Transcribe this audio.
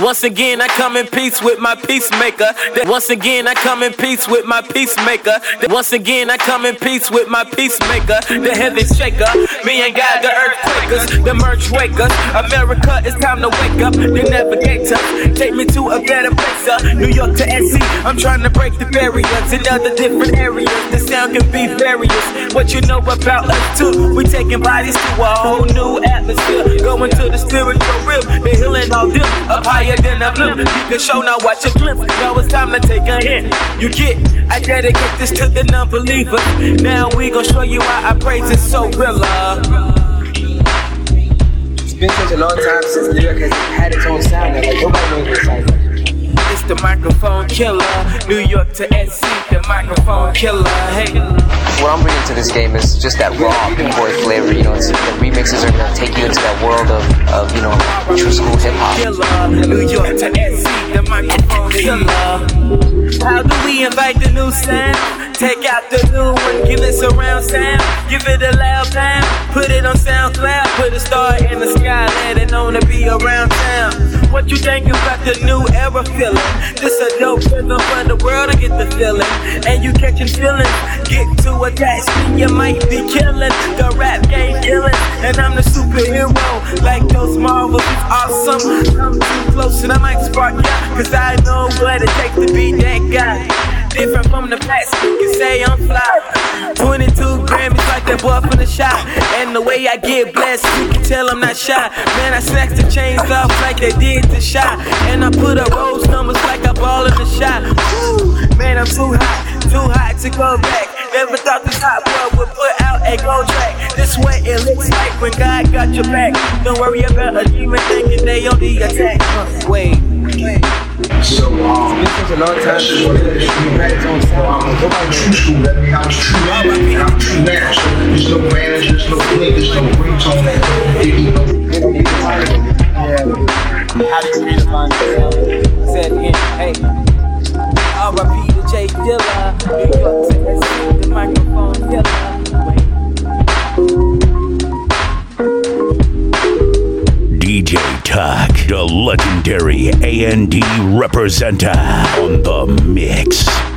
Once again, I come in peace with my peacemaker. Once again, I come in peace with my peacemaker. Once again, I come in peace with my peacemaker. The heavy shaker, me and God, the earthquakers, the merch wakers. America, it's time to wake up. The navigator, take me to a better place. Uh, New York to SC, I'm trying to break the barriers in other different areas. The sound can be various. What you know about us too? We taking bodies to a whole new atmosphere. Going to the spiritual realm, the healing all them up higher than a blimp. You can show now watch a glimpse. Now it's time to take a hint. You get, I dedicate this to the non-believer. Now we gon' show you why I praise it so real. It's been such a long time since New York has had its own sound. Like nobody knows what sounds like. It's the microphone killer. New York to SC, the microphone killer. Hey. What I'm bringing to this game is just that raw b-boy flavor. You know, it's, the remixes are gonna take you into that world of, of you know, true school hip hop. New to the. How do we invite the new sound? Take out the new one, give it surround sound. Give it a loud time, put it on SoundCloud. Put a star in the sky, let it known to be around town. What you think about the new era feeling? This a dope rhythm for the world to get the feeling. And you catching feelings, get too attached, then you might be killing. The rap game killing, and I'm the superhero. Like those Marvels, it's awesome. Come too close and I might spark ya, cause I know what it takes to be that guy. Different from the past, you say I'm fly. 22 Grammys like that boy from the shop. And the way I get blessed, you can tell I'm not shy. Man, I snatched the chains off like they did the shot. And I put up rose numbers like I ball in the shot. Woo, man, I'm too hot, too hot to go back. Never thought this hot boy would put out a gold track. This way it looks like when God got your back. Don't worry about a demon thinking they on the attack. Uh, wait. So, um, been such a long time New York its own sound. True school. That means I'm true then I'm true there's no there's no link, there's no ringtone. Yeah. How to redefine yourself. Said again, hey. R.I.P. to J Dilla. DJ Tuc, the legendary A&D representative on the mix.